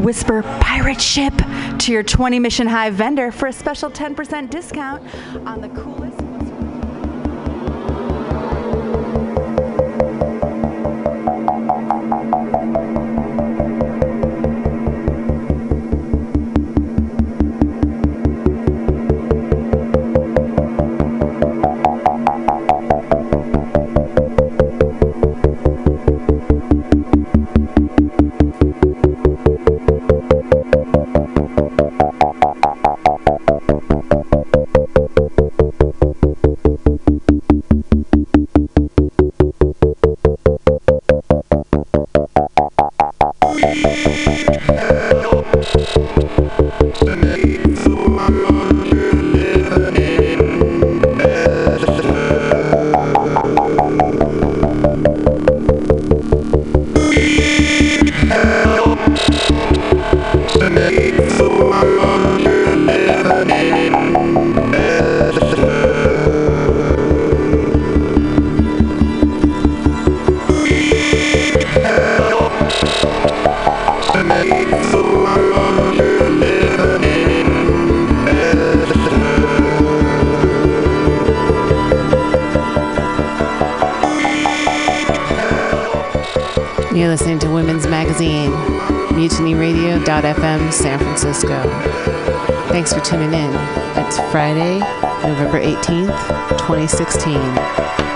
Whisper Pirate Ship to your 20 Mission Hive vendor for a special 10% discount on the coolest. 18th, 2016.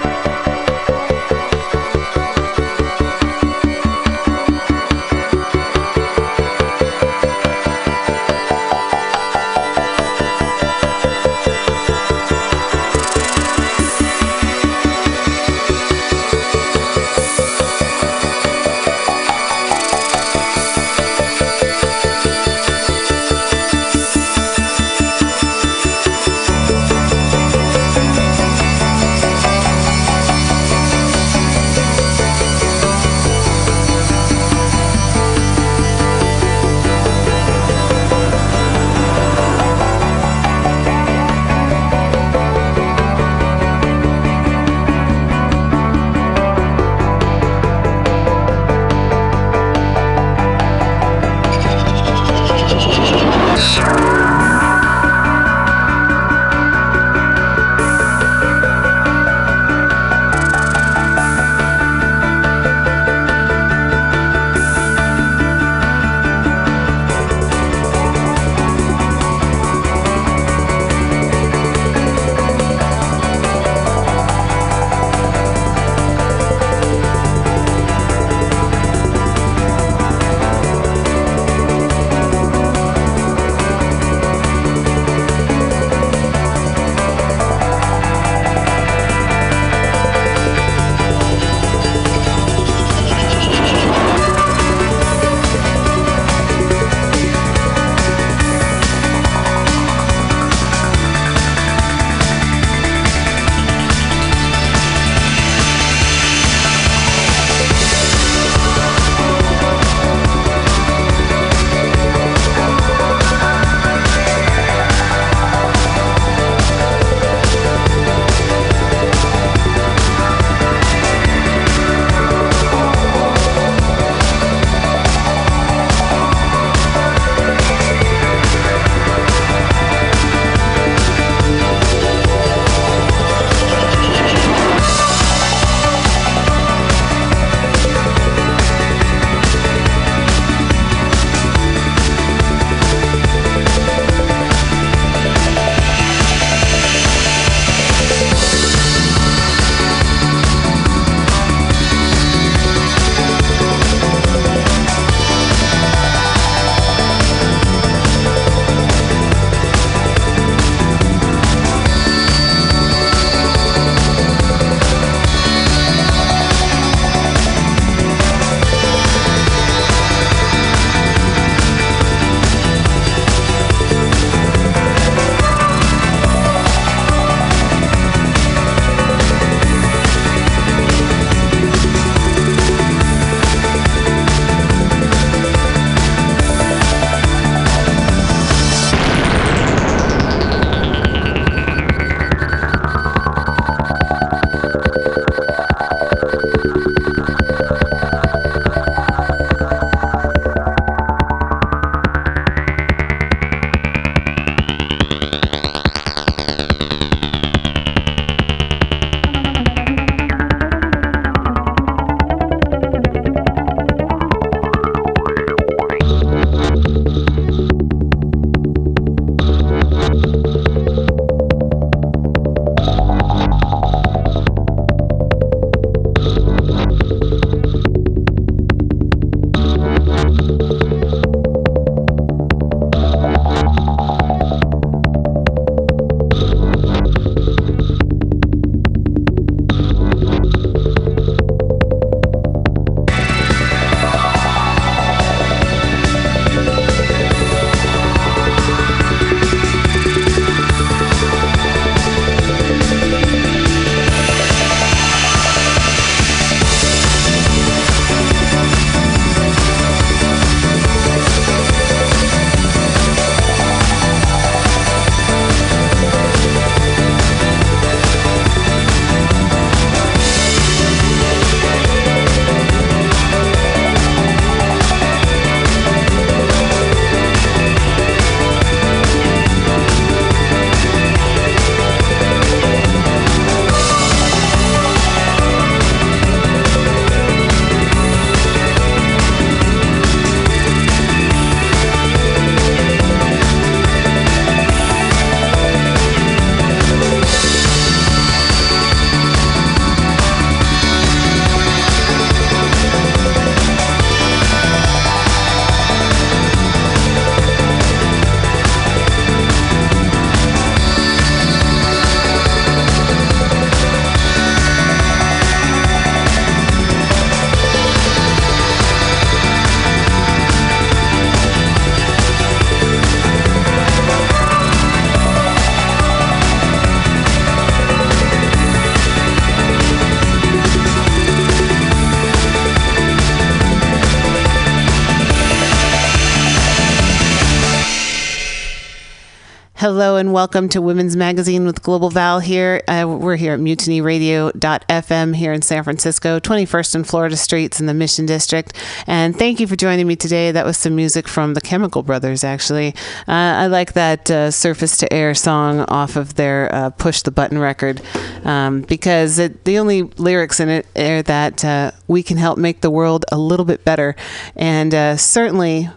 Welcome to Women's Magazine with Global Val here. Uh, we're here at mutinyradio.fm here in San Francisco, 21st and Florida Streets in the Mission District. And thank you for joining me today. That was some music from the Chemical Brothers, actually. Uh, I like that uh, Surface to Air song off of their uh, Push the Button record um, because it, the only lyrics in it are that uh, we can help make the world a little bit better. And uh, certainly,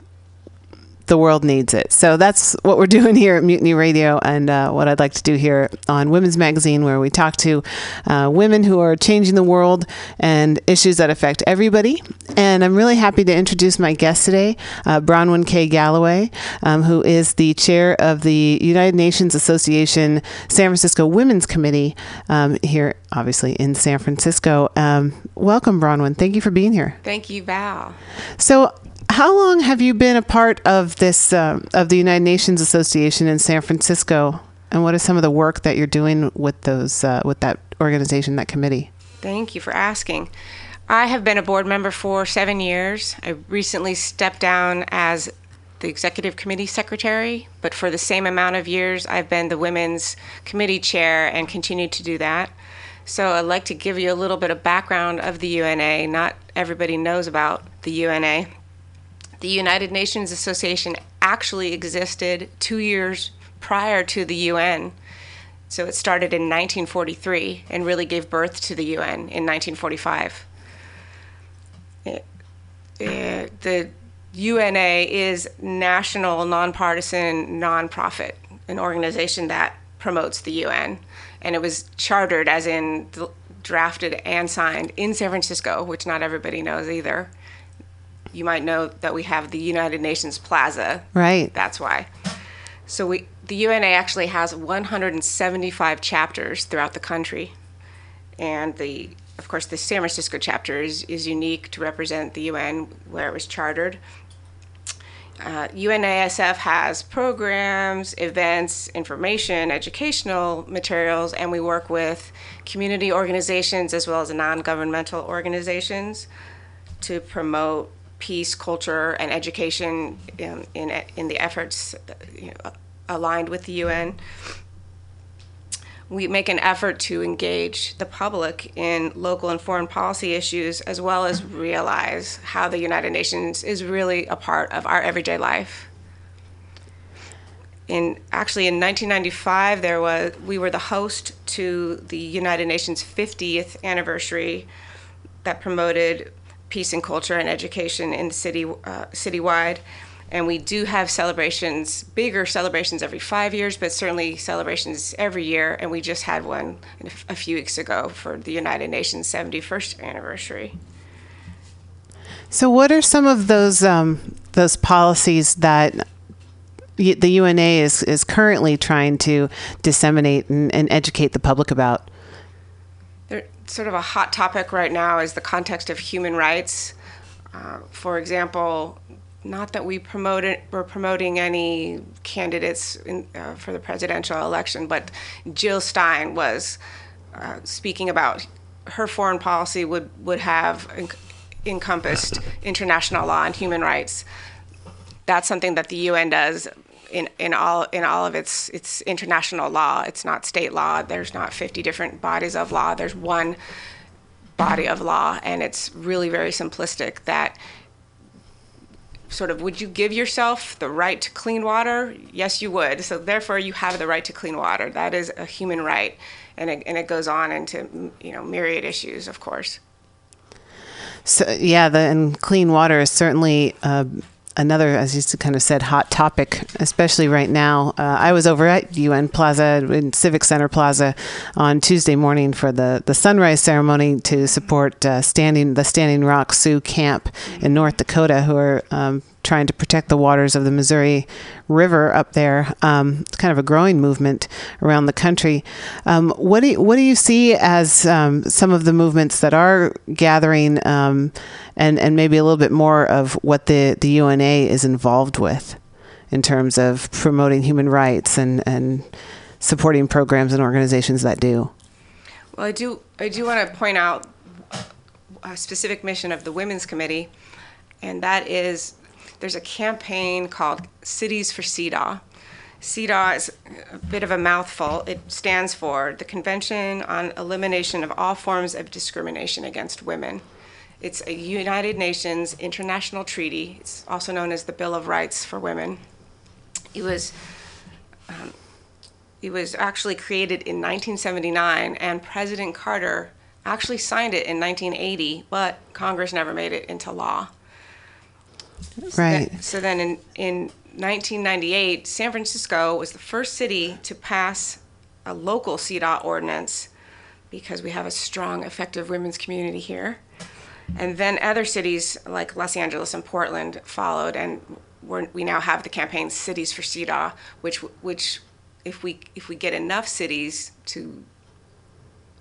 the world needs it. So that's what we're doing here at Mutiny Radio, and uh, what I'd like to do here on Women's Magazine, where we talk to uh, women who are changing the world and issues that affect everybody. And I'm really happy to introduce my guest today, uh, Bronwyn K. Galloway, um, who is the chair of the United Nations Association San Francisco Women's Committee um, here, obviously in San Francisco. Um, welcome, Bronwyn. Thank you for being here. Thank you, Val. So how long have you been a part of this uh, of the United Nations Association in San Francisco, and what is some of the work that you're doing with those uh, with that organization, that committee? Thank you for asking. I have been a board member for seven years. I recently stepped down as the executive committee secretary, but for the same amount of years, I've been the women's committee chair and continue to do that. So I'd like to give you a little bit of background of the UNA. Not everybody knows about the UNA. The United Nations Association actually existed two years prior to the UN. So it started in 1943 and really gave birth to the UN in 1945. It, it, the UNA is national, nonpartisan, nonprofit, an organization that promotes the UN. And it was chartered, as in drafted and signed, in San Francisco, which not everybody knows either you might know that we have the United Nations Plaza. Right. That's why. So we the UNA actually has 175 chapters throughout the country, and the of course the San Francisco chapter is, is unique to represent the UN where it was chartered. Uh, UNASF has programs, events, information, educational materials, and we work with community organizations as well as non governmental organizations to promote peace, culture, and education in, in, in the efforts you know, aligned with the UN. We make an effort to engage the public in local and foreign policy issues, as well as realize how the United Nations is really a part of our everyday life. In actually in 1995, there was we were the host to the United Nations 50th anniversary that promoted peace and culture and education in the city uh, citywide. And we do have celebrations, bigger celebrations every five years, but certainly celebrations every year. And we just had one a few weeks ago for the United Nations 71st anniversary. So, what are some of those um, those policies that the UNA is is currently trying to disseminate and, and educate the public about? Sort of a hot topic right now is the context of human rights. Uh, for example, not that we promote it, we're promoting any candidates in, uh, for the presidential election, but Jill Stein was uh, speaking about her foreign policy would, would have en- encompassed international law and human rights. That's something that the UN does in, in all in all of its its international law. It's not state law. There's not 50 different bodies of law. There's one body of law, and it's really very simplistic. That sort of would you give yourself the right to clean water? Yes, you would. So therefore, you have the right to clean water. That is a human right, and it, and it goes on into you know myriad issues, of course. So yeah, the and clean water is certainly. Uh, another, as you kind of said, hot topic, especially right now. Uh, I was over at UN Plaza, in Civic Center Plaza, on Tuesday morning for the, the sunrise ceremony to support uh, standing the Standing Rock Sioux Camp in North Dakota, who are um, trying to protect the waters of the Missouri River up there. Um, it's kind of a growing movement around the country. Um, what do you, what do you see as um, some of the movements that are gathering, um, and and maybe a little bit more of what the the UNA is involved with in terms of promoting human rights and and supporting programs and organizations that do. Well, I do I do want to point out a specific mission of the Women's Committee, and that is there's a campaign called Cities for CEDAW. CEDAW is a bit of a mouthful. It stands for the Convention on Elimination of All Forms of Discrimination Against Women. It's a United Nations international treaty. It's also known as the Bill of Rights for Women. It was um, it was actually created in 1979, and President Carter actually signed it in 1980, but Congress never made it into law. Right. So then, so then in, in 1998, San Francisco was the first city to pass a local CEDAW ordinance because we have a strong, effective women's community here. And then other cities like Los Angeles and Portland followed, and we're, we now have the campaign Cities for CEDAW, which, which if we, if we get enough cities to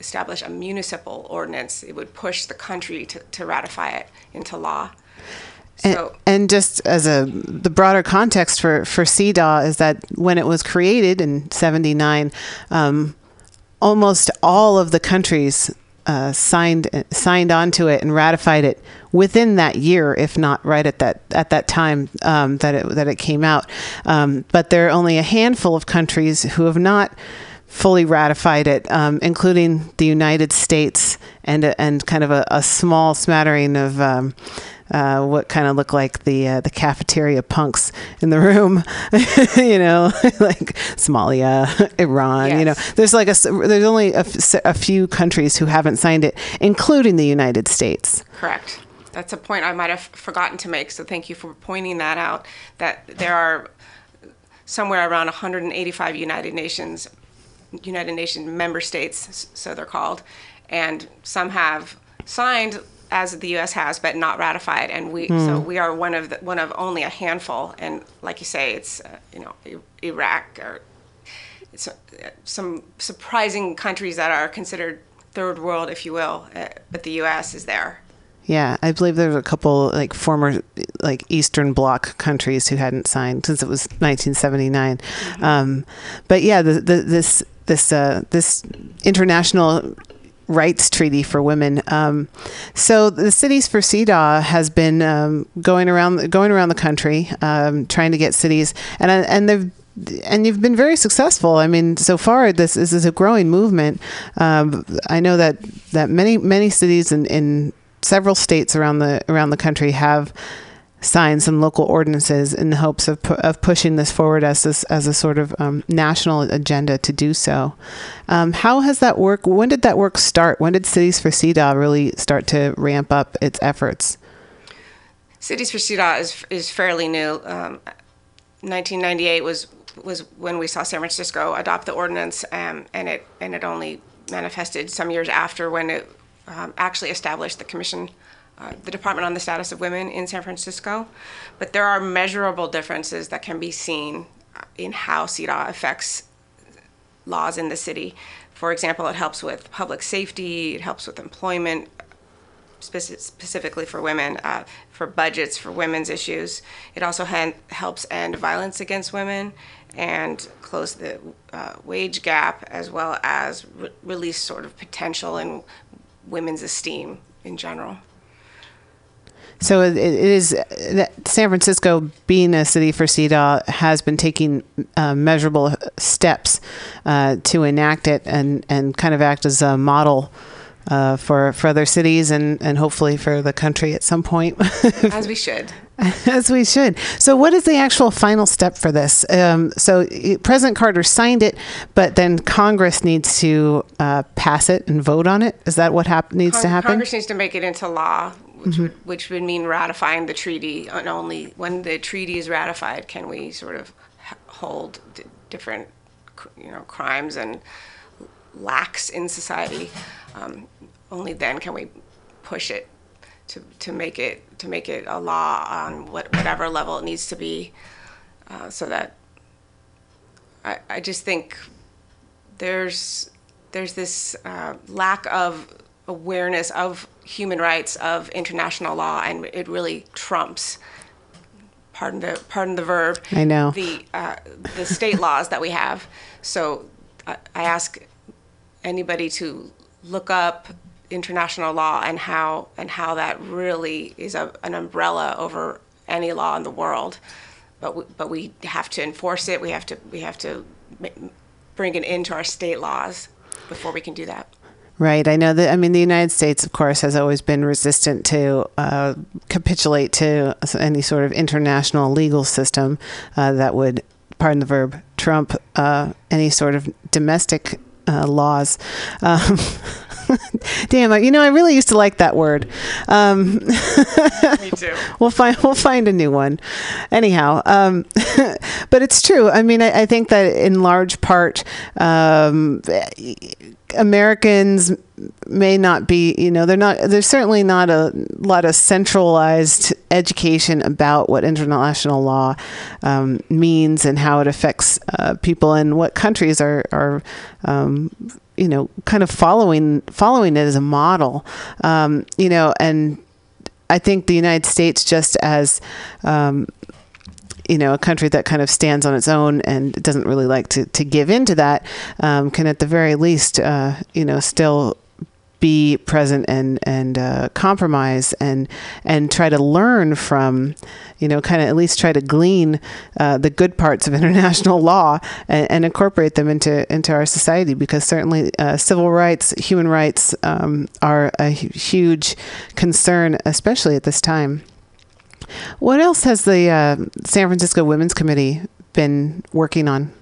establish a municipal ordinance, it would push the country to, to ratify it into law. And, So, and just as a the broader context for for CEDAW is that when it was created in '79, um, almost all of the countries uh, signed signed onto it and ratified it within that year, if not right at that at that time um, that it that it came out. Um, but there are only a handful of countries who have not fully ratified it, um, including the United States and and kind of a, a small smattering of. Uh, what kind of look like the uh, the cafeteria punks in the room, you know, like Somalia, Iran. You know, there's like a there's only a few countries who haven't signed it, including the United States. Correct. That's a point I might have forgotten to make, so thank you for pointing that out. That there are somewhere around 185 United Nations, United Nations member states, so they're called, and some have signed as the U.S. has, but not ratified. And we, so we are one of the, one of only a handful. And like you say, it's uh, you know Iraq or it's uh, some surprising countries that are considered third world, if you will, uh, but the U.S. is there. Yeah, I believe there's a couple like former like Eastern Bloc countries who hadn't signed since it was 1979. Um, but yeah, the, the, this this uh, this international rights treaty for women. Um, so the cities for CEDAW has been um, going around going around the country um, trying to get cities and and they've and you've been very successful. I mean, so far this, this is a growing movement. Um, I know that that many many cities in, in several states around the around the country have signed some local ordinances in the hopes of pu- of pushing this forward as this as a sort of um, national agenda to do so. Um, how has that work? When did that work start? When did Cities for CEDAW really start to ramp up its efforts? Cities for CEDAW is is fairly new. Um, 1998 was was when we saw San Francisco adopt the ordinance, um, and it and it only manifested some years after when it um, actually established the commission, uh, the Department on the Status of Women in San Francisco. But there are measurable differences that can be seen uh, in how CEDAW affects laws in the city. For example, it helps with public safety, it helps with employment, speci- specifically for women, uh, for budgets for women's issues. It also han- helps end violence against women and close the uh, wage gap, as well as re- release sort of potential in women's esteem in general. So it, is that San Francisco, being a city for CEDAW, has been taking uh, measurable steps uh, to enact it and, and kind of act as a model uh, for for other cities and, and hopefully for the country at some point, As we should. as we should. So, what is the actual final step for this? Um, so, President Carter signed it, but then Congress needs to uh, pass it and vote on it. Is that what hap- needs to happen? Congress needs to make it into law, which would which would mean ratifying the treaty. And only when the treaty is ratified can we sort of hold d- different, you know, crimes and lacks in society. Um, only then can we push it to, to make it to make it a law on what, whatever level it needs to be, uh, so that I, I just think there's there's this uh, lack of awareness of human rights of international law, and it really trumps. Pardon the pardon the verb. I know. the uh, the state laws that we have. So I, I ask anybody to look up international law and how and how that really is a, an umbrella over any law in the world. but we, but we have to enforce it. We have to we have to bring it into our state laws before we can do that. Right. I know that. I mean, the United States, of course, has always been resistant to uh, capitulate to any sort of international legal system uh, that would, pardon the verb, trump uh, any sort of domestic uh, laws. Um, damn, you know, I really used to like that word. Um, Me too. we'll find we'll find a new one. Anyhow, um, but it's true. I mean, I, I think that in large part, um, Americans may not be. You know, they're not. There's certainly not a lot of centralized education about what international law um, means and how it affects uh, people and what countries are are. Um, you know, kind of following following it as a model, um, you know, and I think the United States, just as um, you know, a country that kind of stands on its own and doesn't really like to, to give in to that, um, can at the very least, uh, you know, still be present and and uh, compromise and and try to learn from, you know, kind of at least try to glean uh, the good parts of international law and, and, incorporate them into into our society because certainly uh, civil rights, human rights um, are a huge concern, especially at this time. What else has the uh, San Francisco Women's Committee been working on?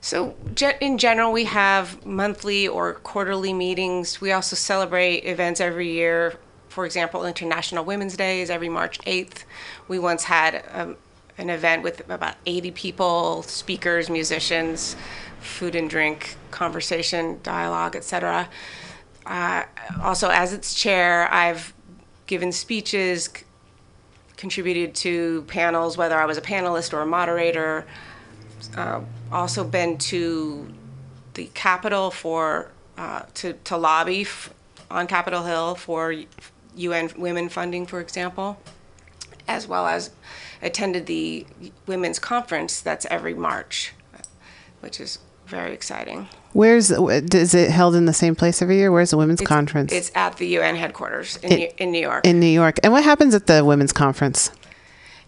So, in general, we have monthly or quarterly meetings. We also celebrate events every year. For example, International Women's Day is every March 8th. We once had um, an event with about 80 people, speakers, musicians, food and drink, conversation, dialogue, etc. Uh, also, as its chair, I've given speeches, contributed to panels, whether I was a panelist or a moderator. Uh, also been to the Capitol for uh, to to lobby on Capitol Hill for UN women funding, for example, as well as attended the women's conference that's every March, which is very exciting. Where's is it held in the same place every year? Where's the women's It's- conference? It's at the UN headquarters in, It- New, in New York. in New York. And what happens at the women's conference?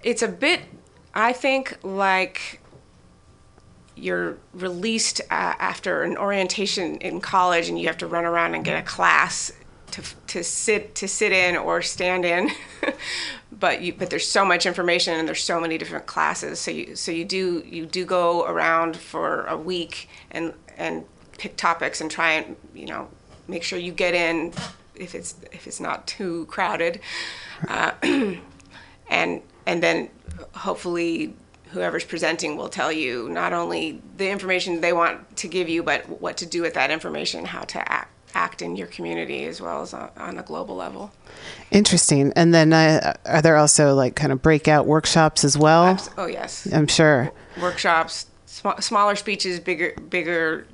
it's a bit, I think, like you're released uh, after an orientation in college, and you have to run around and get a class to to sit to sit in or stand in. but you but there's so much information and there's so many different classes. So you so you do you do go around for a week and and pick topics and try and you know make sure you get in if it's if it's not too crowded. Uh, and and then hopefully whoever's presenting will tell you not only the information they want to give you, but what to do with that information, how to act, act in your community as well as on, on a global level. Interesting. And then uh, are there also like kind of breakout workshops as well? Abs- Oh yes, I'm sure. workshops, sm- smaller speeches, bigger, bigger.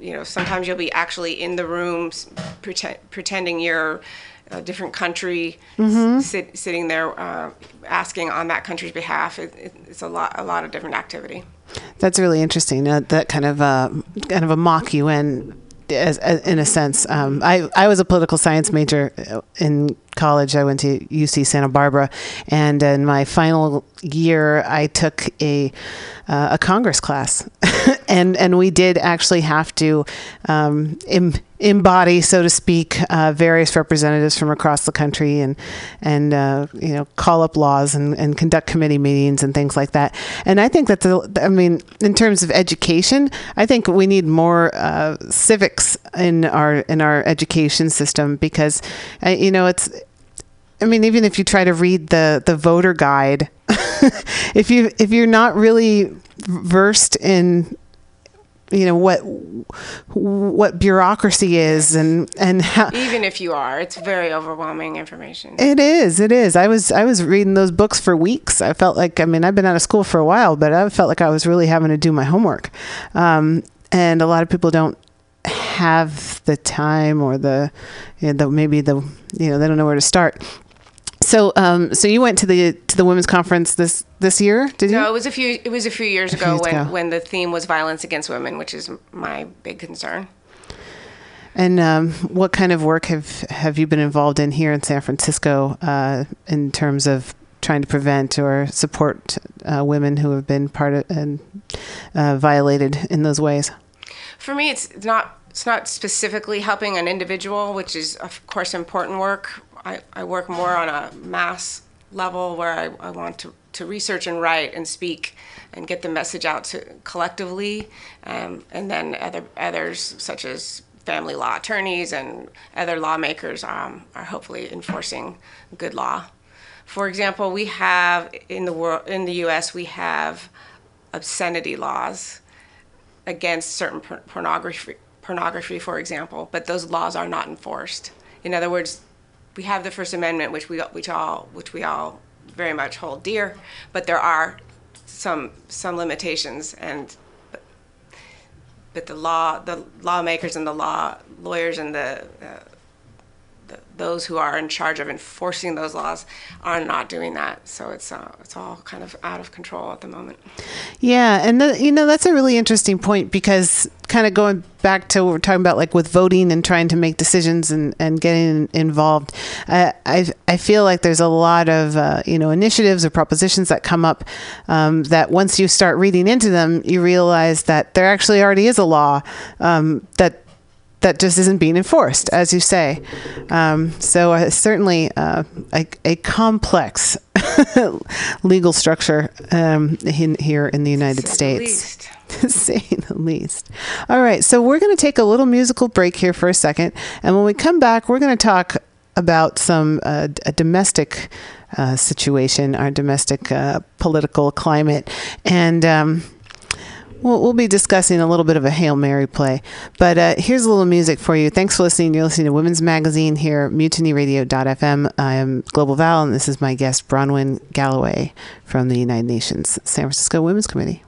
You know, sometimes you'll be actually in the rooms pretend, pretending you're a different country, s- sit, sitting there uh, asking on that country's behalf. It, it, it's a lot, a lot of different activity. That's really interesting. Uh, that kind of uh, kind of a mock UN, as, as, in a sense. Um, I I was a political science major uh, in college. I went to UC Santa Barbara, and in my final year, I took a uh, a Congress class, and and we did actually have to um, em- embody, so to speak, uh, various representatives from across the country, and and uh, you know call up laws and, and conduct committee meetings and things like that. And I think that the, I mean, in terms of education, I think we need more uh, civics in our in our education system because, uh, you know, it's. I mean, even if you try to read the the voter guide, if you if you're not really versed in you know what what bureaucracy is and and how Even if you are, it's very overwhelming information. it is it is. I was i was reading those books for weeks. I felt like i mean i've been out of school for a while but i felt like i was really having to do my homework. Um, and a lot of people don't have the time or the, you know, the maybe the you know they don't know where to start so um, so you went to the to the women's conference this this year did you No, it was a few. It was a few years few ago years when ago. when the theme was violence against women, which is my big concern. And um, what kind of work have have you been involved in here in San Francisco uh, in terms of trying to prevent or support uh, women who have been part of and uh, violated in those ways? For me, it's not it's not specifically helping an individual, which is of course important work. I, I work more on a mass level where I, I want to, to research and write and speak and get the message out to collectively, um, and then other others such as family law attorneys and other lawmakers um, are hopefully enforcing good law. For example, we have in the world in the U.S. we have obscenity laws against certain pornography pornography, for example, but those laws are not enforced. In other words, we have the First Amendment, which we which all which we all very much hold dear, but there are some some limitations and but, the law the lawmakers and the law lawyers and the, uh, the, those who are in charge of enforcing those laws are not doing that. So it's uh, it's all kind of out of control at the moment. Yeah and the, you know that's a really interesting point because kind of going back to what we're talking about, like with voting and trying to make decisions and, and getting involved, I, I feel like there's a lot of, uh, you know, initiatives or propositions that come up um, that once you start reading into them, you realize that there actually already is a law um, that that just isn't being enforced, as you say. Um, so uh, certainly uh, a, a, complex legal structure um, in, here in the United States to say the least. All right, so we're going to take a little musical break here for a second, and when we come back, we're going to talk about some uh, a domestic uh, situation, our domestic uh, political climate, and. Um, We'll, we'll, be discussing a little bit of a Hail Mary play. But uh, here's a little music for you. Thanks for listening. You're listening to Women's Magazine here, mutinyradio.fm. I am Global Val, and this is my guest, Bronwyn Galloway from the United Nations San Francisco Women's Committee.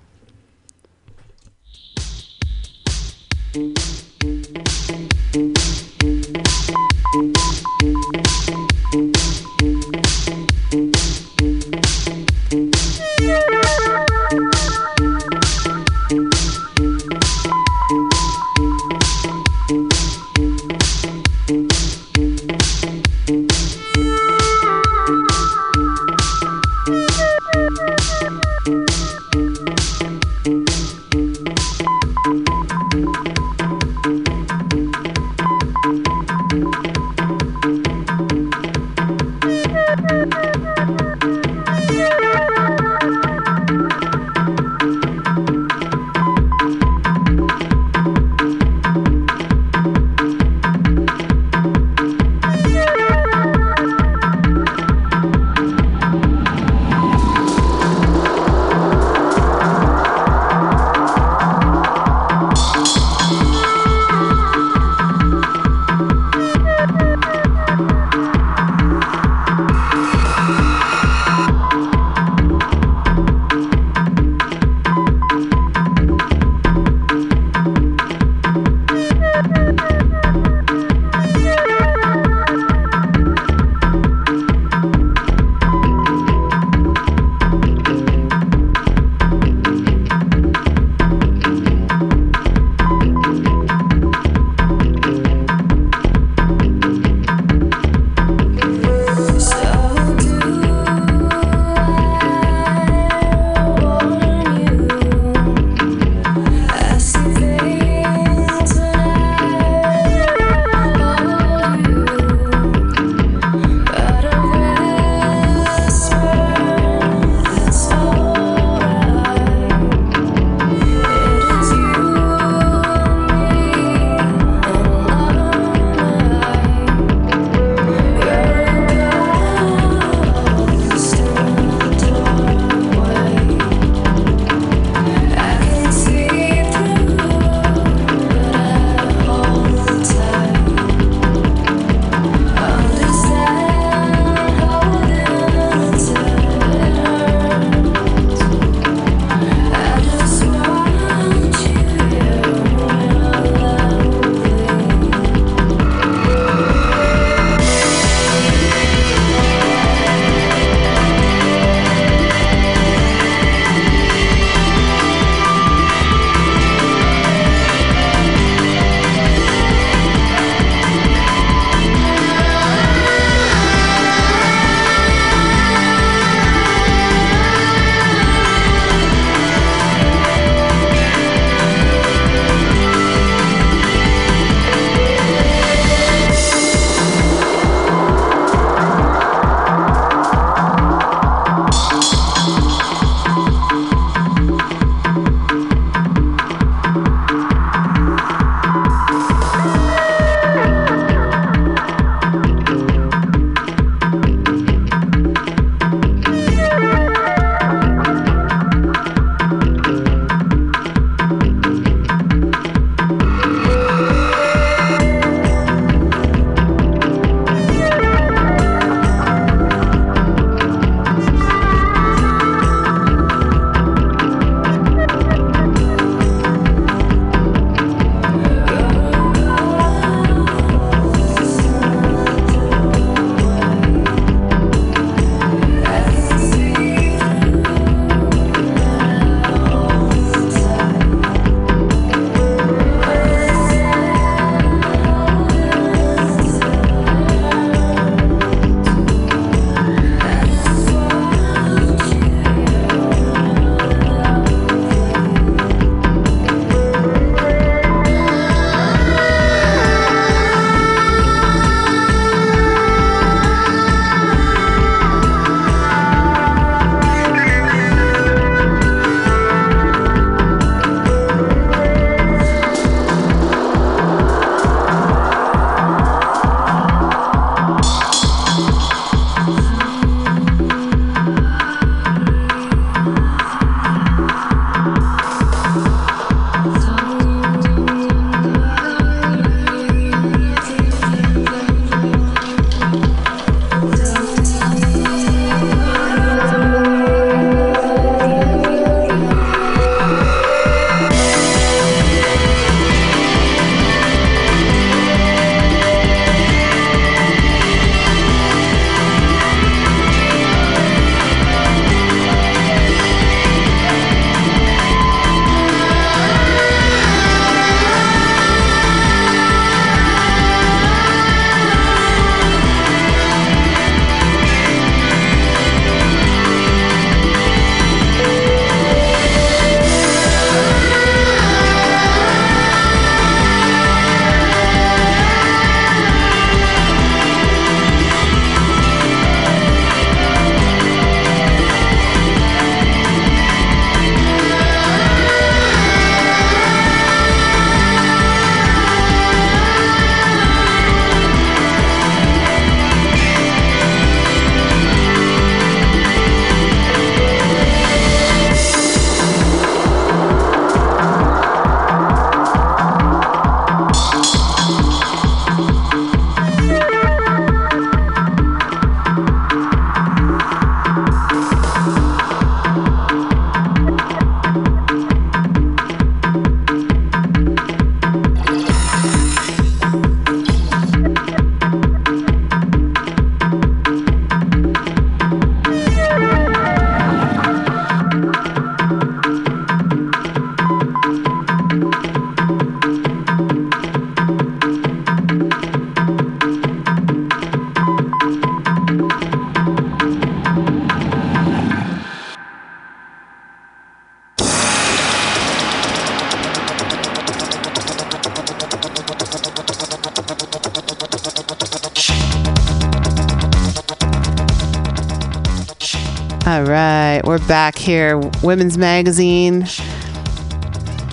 Here. Women's Magazine,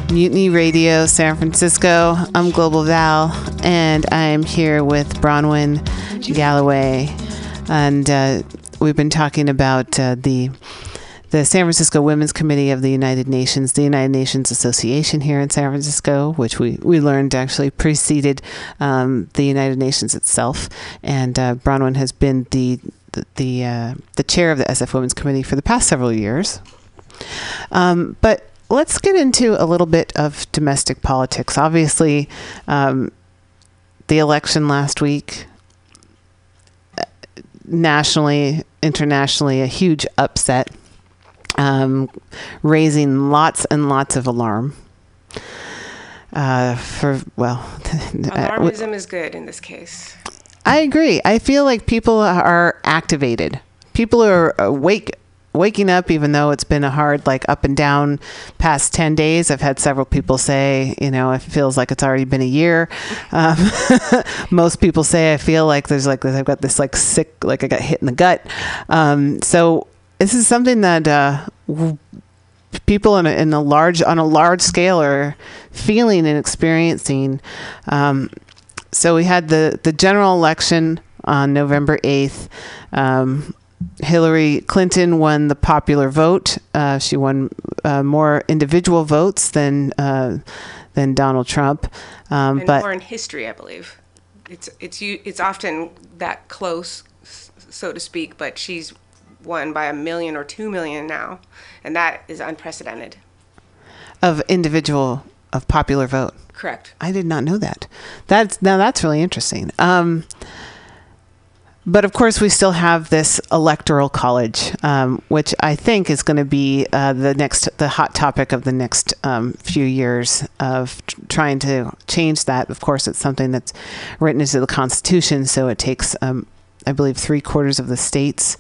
Mutiny Radio, San Francisco. I'm Global Val, and I'm here with Bronwyn Galloway, and uh, we've been talking about uh, the the San Francisco Women's Committee of the United Nations, the United Nations Association here in San Francisco, which we, we learned actually preceded um, the United Nations itself. And uh, Bronwyn has been the the the, uh, the chair of the SF Women's Committee for the past several years. Um, but let's get into a little bit of domestic politics. Obviously, um, the election last week, uh, nationally, internationally, a huge upset, um, raising lots and lots of alarm. Uh, for well, alarmism is good in this case. I agree. I feel like people are activated. People are awake waking up even though it's been a hard like up and down past 10 days i've had several people say you know it feels like it's already been a year um, most people say i feel like there's like i've got this like sick like i got hit in the gut um, so this is something that uh, people in a, in a large on a large scale are feeling and experiencing um, so we had the, the general election on November 8th. Um, Hillary Clinton won the popular vote. Uh, she won uh, more individual votes than uh, than Donald Trump, um, and but more in history, I believe. It's it's it's often that close, so to speak. But she's won by a million or two million now, and that is unprecedented. Of individual of popular vote. Correct. I did not know that. That's now that's really interesting. Um, but of course, we still have this electoral college, um, which I think is going to be uh, the next, the hot topic of the next um, few years of t- trying to change that. Of course, it's something that's written into the Constitution, so it takes, um, I believe, three quarters of the states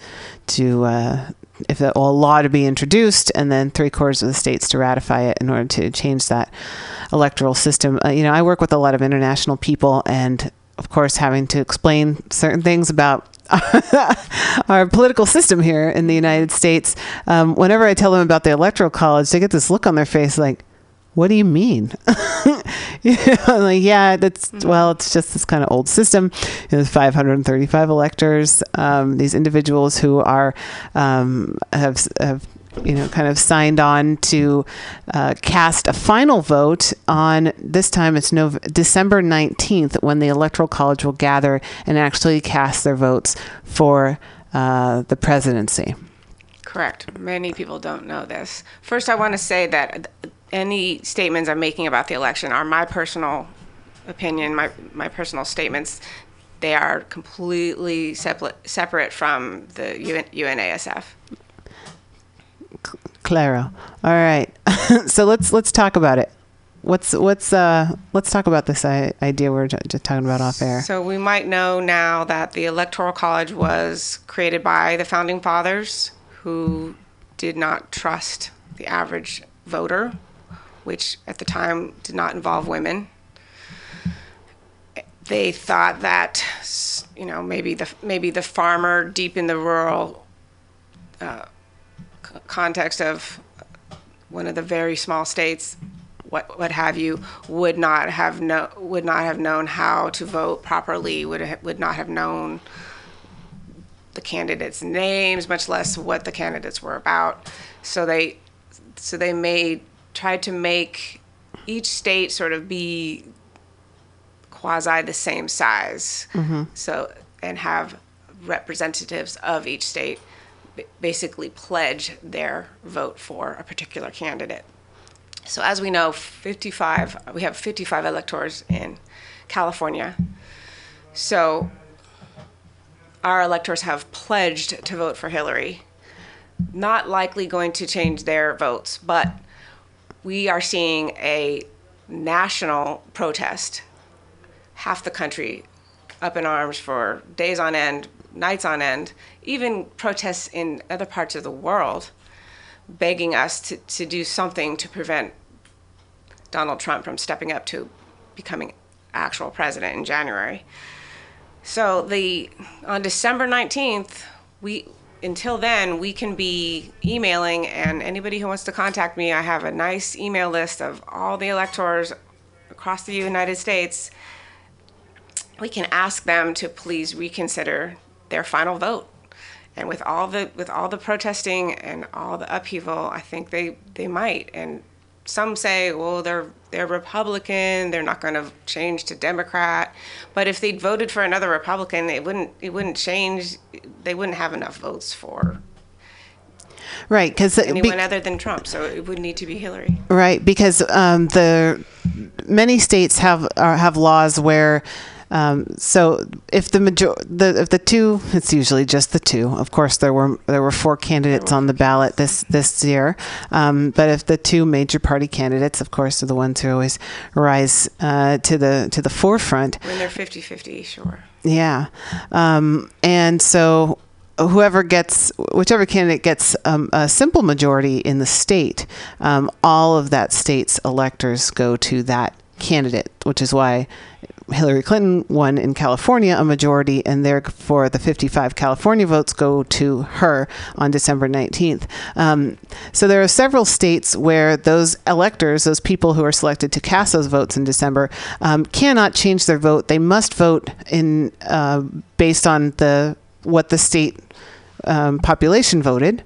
to uh, if a law to be introduced, and then three quarters of the states to ratify it in order to change that electoral system. Uh, you know, I work with a lot of international people, and of course, having to explain certain things about our political system here in the United States. Um, whenever I tell them about the electoral college, they get this look on their face like, what do you mean? you know, like, yeah, that's mm-hmm. well, it's just this kind of old system. There's 535 electors. Um, these individuals who are um, have have you know kind of signed on to uh, cast a final vote on this time it's November, December 19th when the electoral college will gather and actually cast their votes for uh, the presidency. Correct. Many people don't know this. First, I want to say that any statements I'm making about the election are my personal opinion, my my personal statements. They are completely separate separate from the UN, UNASF. Claro. All right. so let's let's talk about it. What's what's uh let's talk about this idea we're just talking about off air. So we might know now that the electoral college was created by the founding fathers who did not trust the average voter which at the time did not involve women. They thought that, you know, maybe the maybe the farmer deep in the rural uh, context of one of the very small states, what what have you, would not have no would not have known how to vote properly. Would ha- would not have known the candidates' names, much less what the candidates were about. So they so they made tried to make each state sort of be quasi the same size. Mm-hmm. So, and have representatives of each state basically pledge their vote for a particular candidate. So, as we know, 55, we have 55 electors in California. So, our electors have pledged to vote for Hillary. Not likely going to change their votes, but we are seeing a national protest. Half the country up in arms for days on end, nights on end, even protests in other parts of the world begging us to, to do something to prevent Donald Trump from stepping up to becoming actual president in January. So the on December 19th, we until then, we can be emailing, and anybody who wants to contact me, I have a nice email list of all the electors across the United States. We can ask them to please reconsider their final vote. And with all the with all the protesting and all the upheaval, I think they they might. And some say, well, they're they're Republican, they're not going to change to Democrat. But if they'd voted for another Republican, it wouldn't it wouldn't change. They wouldn't have enough votes for Right, because anyone other than Trump. So it would need to be Hillary. right because um, the many states have are, have laws where. Um, so if the major the if the two it's usually just the two of course there were there were four candidates on the ballot this this year um, but if the two major party candidates of course are the ones who always rise uh, to the to the forefront When they're 50-50, sure. yeah. Um, and so whoever gets, whichever candidate gets um, a simple majority in the state, um, all of that state's electors go to that candidate, which is why Hillary Clinton won in California a majority, and therefore the 55 California votes go to her on December 19th. Um, so there are several states where those electors, those people who are selected to cast those votes in December, um, cannot change their vote. They must vote in uh, based on the what the state um, population voted.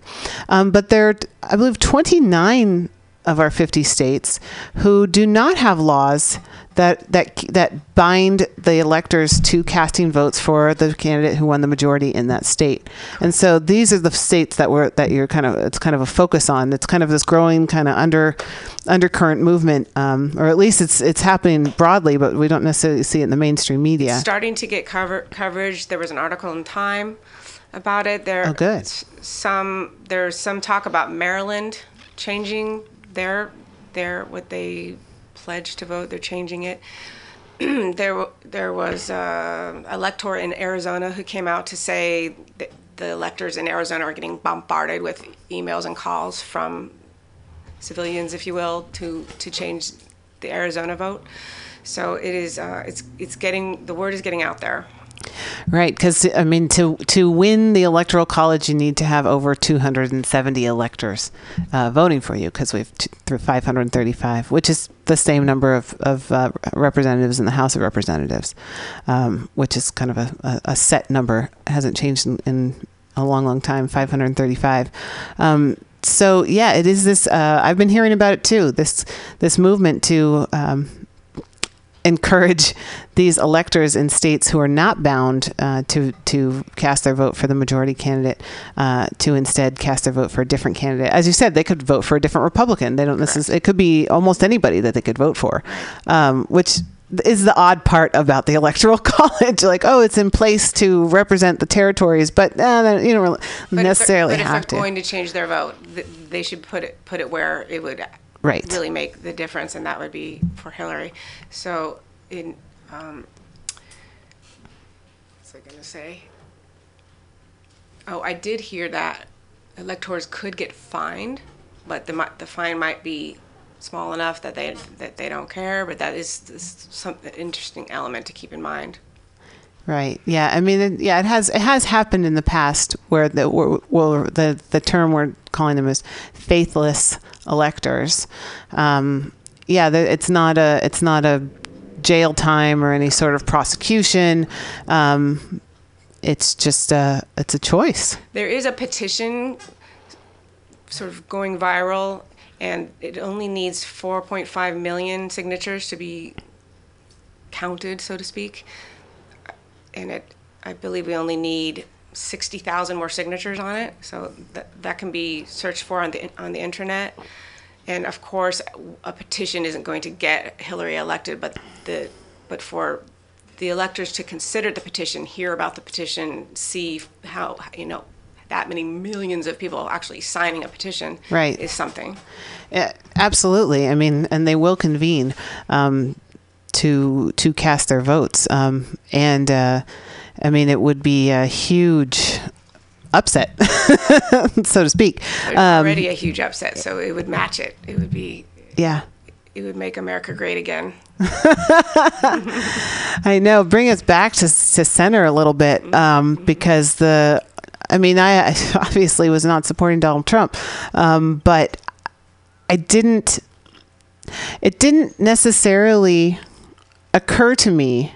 Um, but there, are, I believe, 29 of our 50 states who do not have laws that that that bind the electors to casting votes for the candidate who won the majority in that state. And so these are the states that were that you're kind of it's kind of a focus on. It's kind of this growing kind of under undercurrent movement, um, or at least it's it's happening broadly, but we don't necessarily see it in the mainstream media. Starting to get cover- coverage. There was an article in Time about it. There, Oh, good. Some there's some talk about Maryland changing their what they pledged to vote. They're changing it. there there was uh, elector in Arizona who came out to say that the electors in Arizona are getting bombarded with emails and calls from civilians, if you will, to to change the Arizona vote. So it is uh, it's it's getting the word is getting out there. Right, because I mean, to to win the electoral college, you need to have over 270 electors uh, voting for you. Because we've t- through 535, which is the same number of of uh, representatives in the House of Representatives, um, which is kind of a, a, a set number. Hasn't changed in, in a long, long time. 535. Um, so yeah, it is this. Uh, I've been hearing about it too. This this movement to um, encourage these electors in states who are not bound uh, to to cast their vote for the majority candidate uh, to instead cast their vote for a different candidate. As you said, they could vote for a different Republican. They don't necessarily. It could be almost anybody that they could vote for, um, which is the odd part about the electoral college. like, oh, it's in place to represent the territories, but uh, you don't really But necessarily if, they're- but have if they're to. going to change their vote, they should put it put it where it would Right. really make the difference, and that would be for Hillary. So, in um, what's I going to say? Oh, I did hear that electors could get fined, but the the fine might be small enough that they that they don't care. But that is, is some interesting element to keep in mind. Right. Yeah. I mean, it, yeah, it has it has happened in the past where the where, where the the term we're calling them as faithless electors. Um, yeah, the, it's not a it's not a jail time or any sort of prosecution. Um, it's just a it's a choice. There is a petition sort of going viral, and it only needs 4.5 million signatures to be counted, so to speak. And it, I believe we only need 60,000 more signatures on it, so that, that can be searched for on the, on the internet. And of course, a petition isn't going to get Hillary elected, but the, but for the electors to consider the petition, hear about the petition, see how, you know, that many millions of people actually signing a petition Right. is something. Yeah, absolutely. I mean, and they will convene um, to to cast their votes, um, and uh, I mean, it would be a huge upset, so to speak. There's Um, already a huge upset, so it would match it. It would be, yeah. it would make America great again. I know. Bring us back to to center a little bit, um, because the, I mean, I obviously was not supporting Donald Trump, um, but I didn't. It didn't necessarily occur to me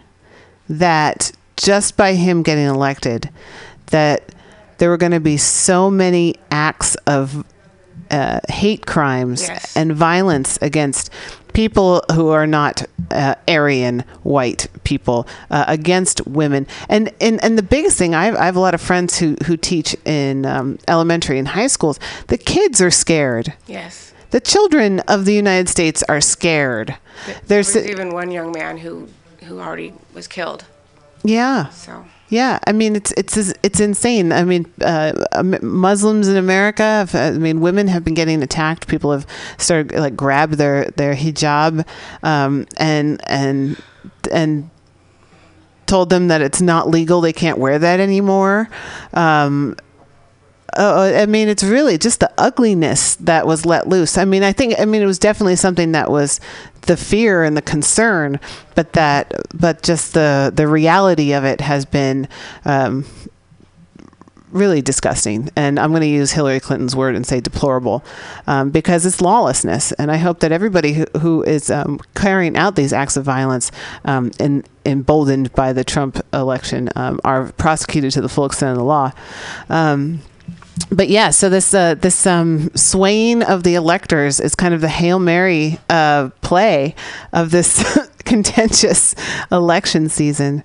that just by him getting elected, that there were going to be so many acts of uh, hate crimes Yes. and violence against people who are not uh, Aryan white people, uh, against women, and, and and the biggest thing I have, I have a lot of friends who who teach in um, elementary and high schools. The kids are scared. Yes. The children of the United States are scared. There's There's even one young man who who already was killed. Yeah. So Yeah, I mean it's it's it's insane. I mean, uh, Muslims in America. Have, I mean, women have been getting attacked. People have started like grab their their hijab, um, and and and told them that it's not legal. They can't wear that anymore. Um, uh, I mean, it's really just the ugliness that was let loose. I mean, I think, I mean, it was definitely something that was the fear and the concern, but that, but just the the reality of it has been. Um, really disgusting and i'm going to use hillary clinton's word and say deplorable um, because it's lawlessness and i hope that everybody who, who is um, carrying out these acts of violence um, and emboldened by the trump election um, are prosecuted to the full extent of the law um, but yeah, so this uh, this um, swaying of the electors is kind of the hail mary uh, play of this contentious election season.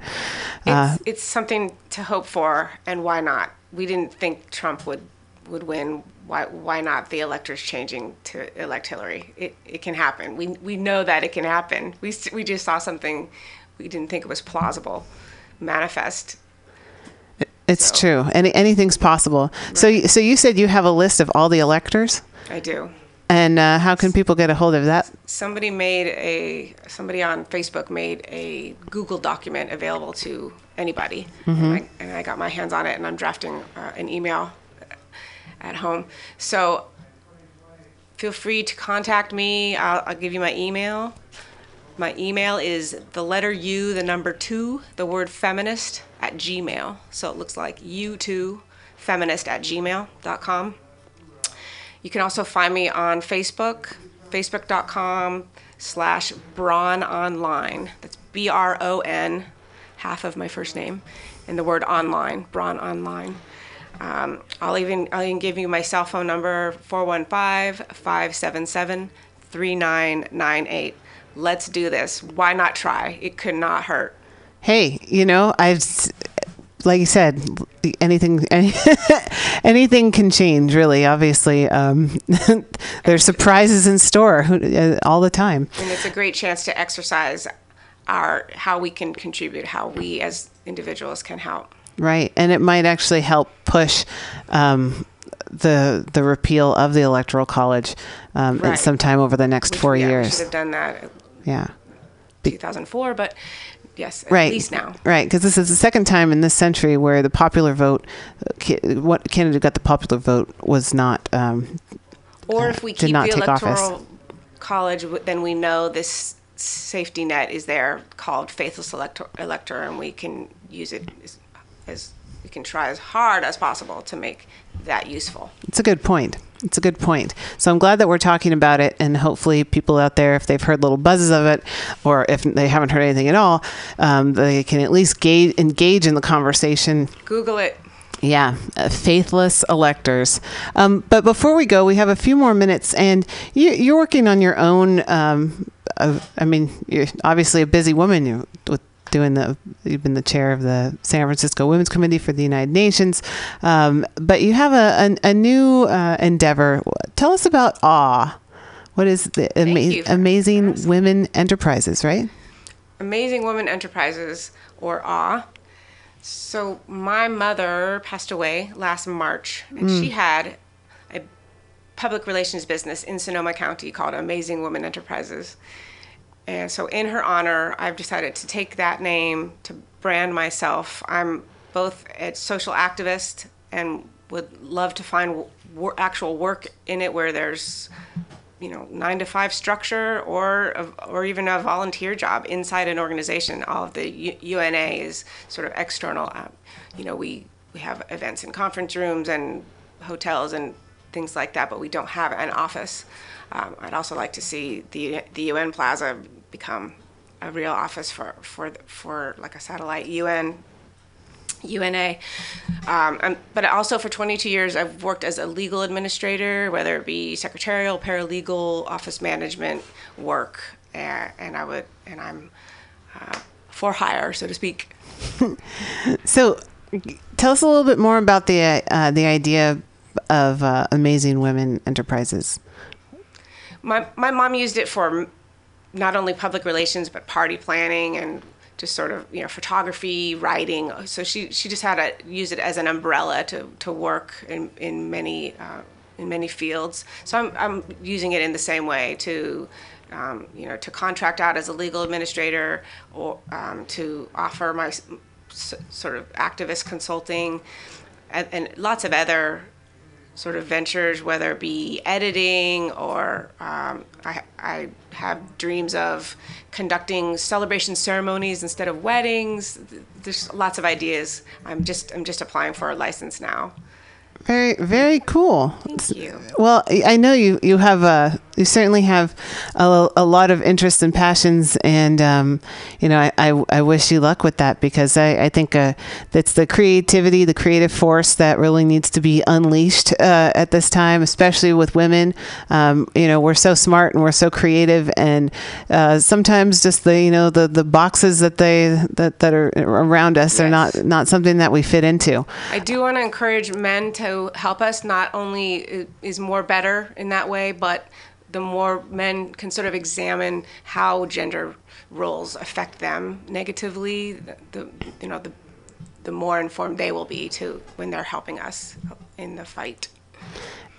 Uh, it's, it's something to hope for, and why not? We didn't think Trump would would win. Why why not the electors changing to elect Hillary? It it can happen. We we know that it can happen. We we just saw something we didn't think it was plausible manifest. It's so- true. Any, anything's possible. So so you said you have a list of all the electors, I do. and uh, how can people get a hold of that? somebody made a somebody on Facebook made a Google document available to anybody, and, I, and I got my hands on it, and I'm drafting uh, an email at home. So feel free to contact me. I'll, I'll give you my email. My email is the letter U, the number two, the word feminist Gmail. So it looks like U2 feminist at gmail.com. You can also find me on Facebook, facebook.com slash Bron Online. That's B R O N, half of my first name, and the word online, Bron Online. Um, I'll even I'll even give you my cell phone number 415-577-3998. Let's do this. Why not try? It could not hurt. Hey, you know, I've like you said, anything any, anything can change. Really, obviously, um, there's surprises in store uh, all the time. and it's a great chance to exercise our how we can contribute, how we as individuals can help. Right, and it might actually help push um, the the repeal of the electoral college um, at Right. sometime over the next Which, four yeah, We years. should have done that Yeah, 2004, but yes, at right. least now. right, because this is the second time in this century where the popular vote, uh, what candidate got the popular vote was not. Um, Or if we did keep the office. electoral college, then we know this safety net is there called faithless elector, elector and we can use it as, as we can try as hard as possible to make that useful. It's a good point. It's a good point. So I'm glad that we're talking about it, and hopefully, people out there, if they've heard little buzzes of it, or if they haven't heard anything at all, um, they can at least ga- engage in the conversation. Google it. Yeah, uh, faithless electors. Um, but before we go, we have a few more minutes, and you, you're working on your own. Um, uh, I mean, you're obviously a busy woman. You doing the you've been the chair of the San Francisco Women's Committee for the United Nations, um, but you have a a, a new uh, endeavor. Tell us about AWE. What is the ama- Amazing asking. Women Enterprises, right? Amazing Women Enterprises, or AWE. So my mother passed away last March, and she had a public relations business in Sonoma County called Amazing Women Enterprises. And so, in her honor, I've decided to take that name to brand myself. I'm both a social activist and would love to find wor- actual work in it where there's you know nine to five structure or a, or even a volunteer job inside an organization all of the U- una is sort of external uh, you know we we have events in conference rooms and hotels and things like that, but we don't have an office. Um, I'd also like to see the the UN Plaza become a real office for for for like a satellite UN UNA. Um, and, but also for 22 years, I've worked as a legal administrator, whether it be secretarial, paralegal, office management work, and, and I would, and I'm uh, for hire, so to speak. So, tell us a little bit more about the uh, the idea of uh, Amazing Women Enterprises. My my mom used it for not only public relations but party planning and just sort of you know photography, writing. So she she just had to use it as an umbrella to to work in in many uh, in many fields. So I'm I'm using it in the same way to. Um, you know, to contract out as a legal administrator, or um, to offer my s- sort of activist consulting, and, and lots of other sort of ventures, whether it be editing or um, I, I have dreams of conducting celebration ceremonies instead of weddings. There's lots of ideas. I'm just I'm just applying for a license now. Very, very cool. Thank you. Well, I know you you have a you certainly have a, a lot of interests and passions, and um, you know I, I, I wish you luck with that because I I think uh, that's the creativity, the creative force that really needs to be unleashed uh, at this time, especially with women. Um, you know we're so smart and we're so creative, and uh, sometimes just the you know the the boxes that they that that are around us are not not something that we fit into. I do want to encourage men to help us. Not only is more better in that way, but the more men can sort of examine how gender roles affect them negatively, the, the you know the the more informed they will be to when they're helping us in the fight.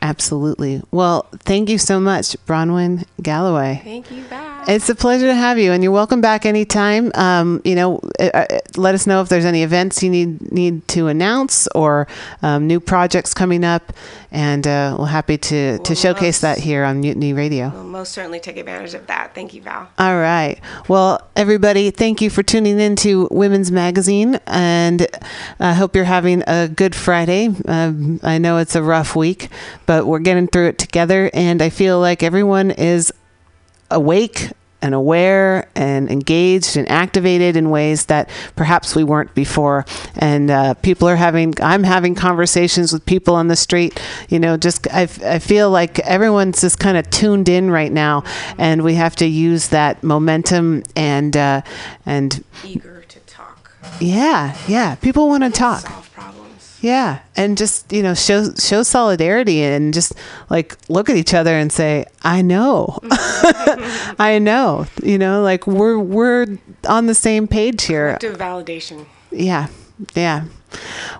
Absolutely. Well, thank you so much, Bronwyn Galloway. Thank you, Val. It's a pleasure to have you, and you're welcome back anytime. Um, you know, uh, uh, let us know if there's any events you need need to announce or um, new projects coming up, and uh, we're happy to to Well, showcase that here on Mutiny Radio. We'll most certainly take advantage of that. Thank you, Val. All right. Well, everybody, thank you for tuning in to Women's Magazine, and I hope you're having a good Friday. Um, I know it's a rough week, but we're getting through it together, and I feel like everyone is awake and aware and engaged and activated in ways that perhaps we weren't before. And uh, people are having, I'm having conversations with people on the street. You know, just I, I feel like everyone's just kind of tuned in right now, and we have to use that momentum and uh, and Eager to talk, yeah, yeah. People want to talk. Yeah, and just you know show show solidarity and just like look at each other and say, "I know, I know." You know, like we're we're on the same page here. Active validation. Yeah, yeah.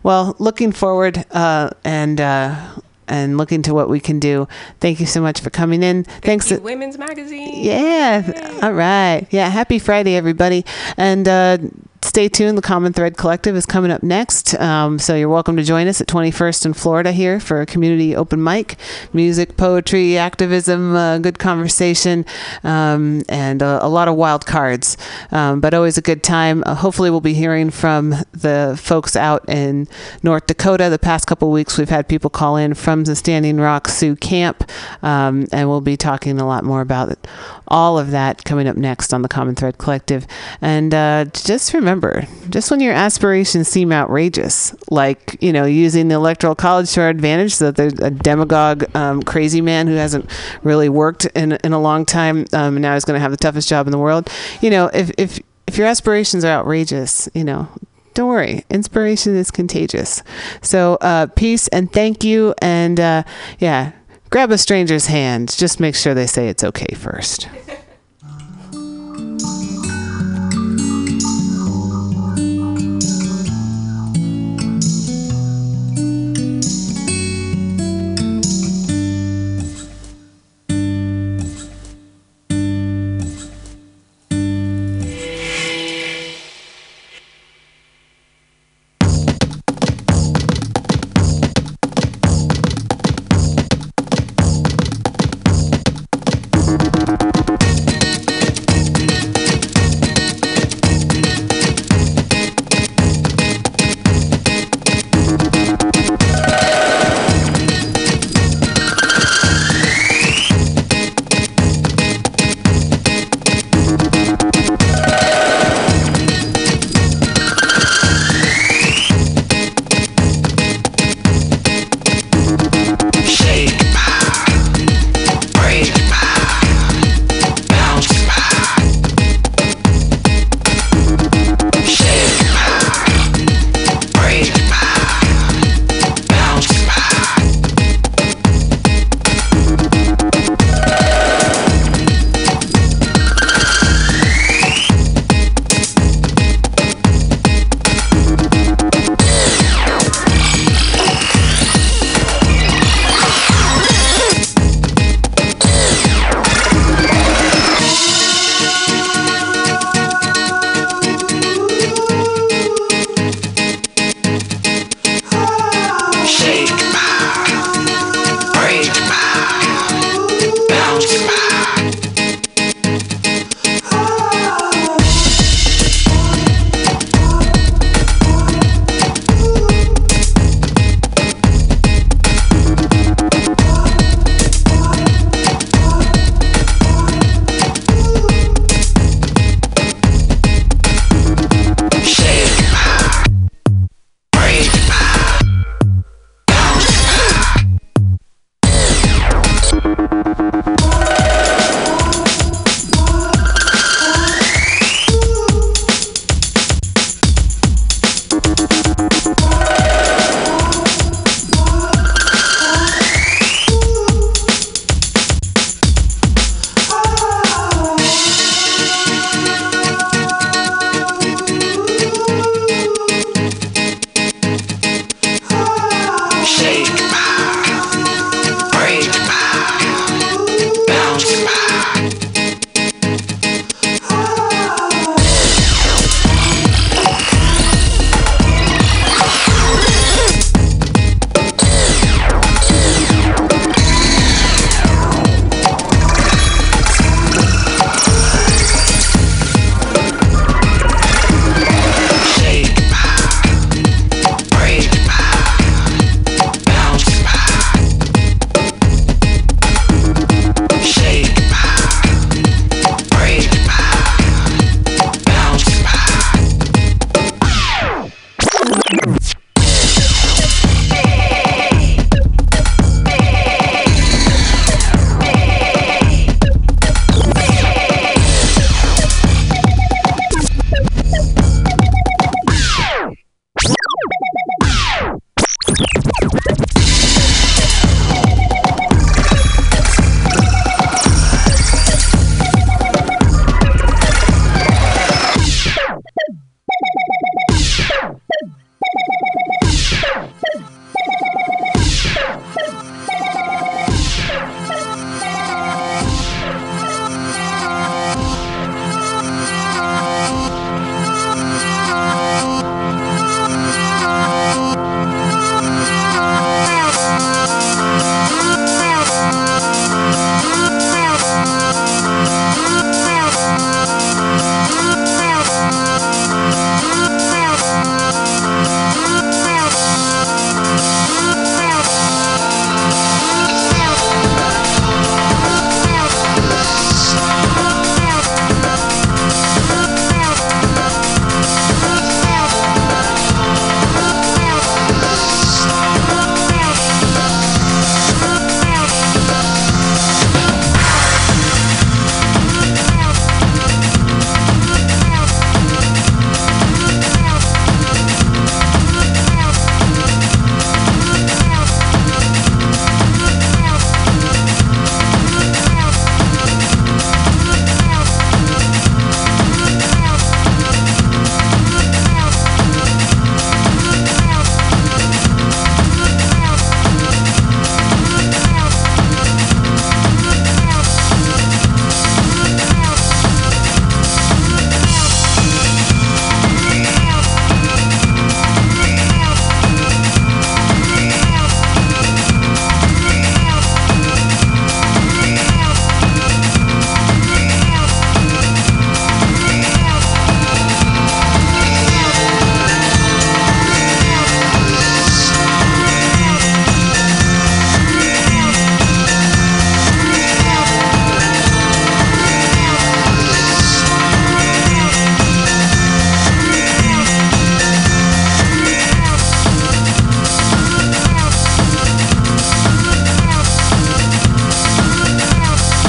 Well, looking forward uh, and uh, and looking to what we can do. Thank you so much for coming in. Thanks. Thank you, Women's Magazine. Yeah. All right. Yeah. Happy Friday, everybody. And uh, stay tuned. The Common Thread Collective is coming up next. Um, so you're welcome to join us at 21st in Florida here for a community open mic, music, poetry, activism, uh, good conversation, um, and a, a lot of wild cards. Um, but always a good time. Uh, hopefully, we'll be hearing from the folks out in North Dakota. The past couple weeks, we've had people call in from the Standing Rock Sioux camp, um, and we'll be talking a lot more about. All of that coming up next on the Common Thread Collective. And uh, just remember, just when your aspirations seem outrageous, like you know using the electoral college to our advantage, so that there's a demagogue, um, crazy man who hasn't really worked in in a long time, um, and now he's going to have the toughest job in the world. You know, if if if your aspirations are outrageous, you know, don't worry. Inspiration is contagious. So, uh, peace and thank you. And uh, yeah, grab a stranger's hand. Just make sure they say it's okay first.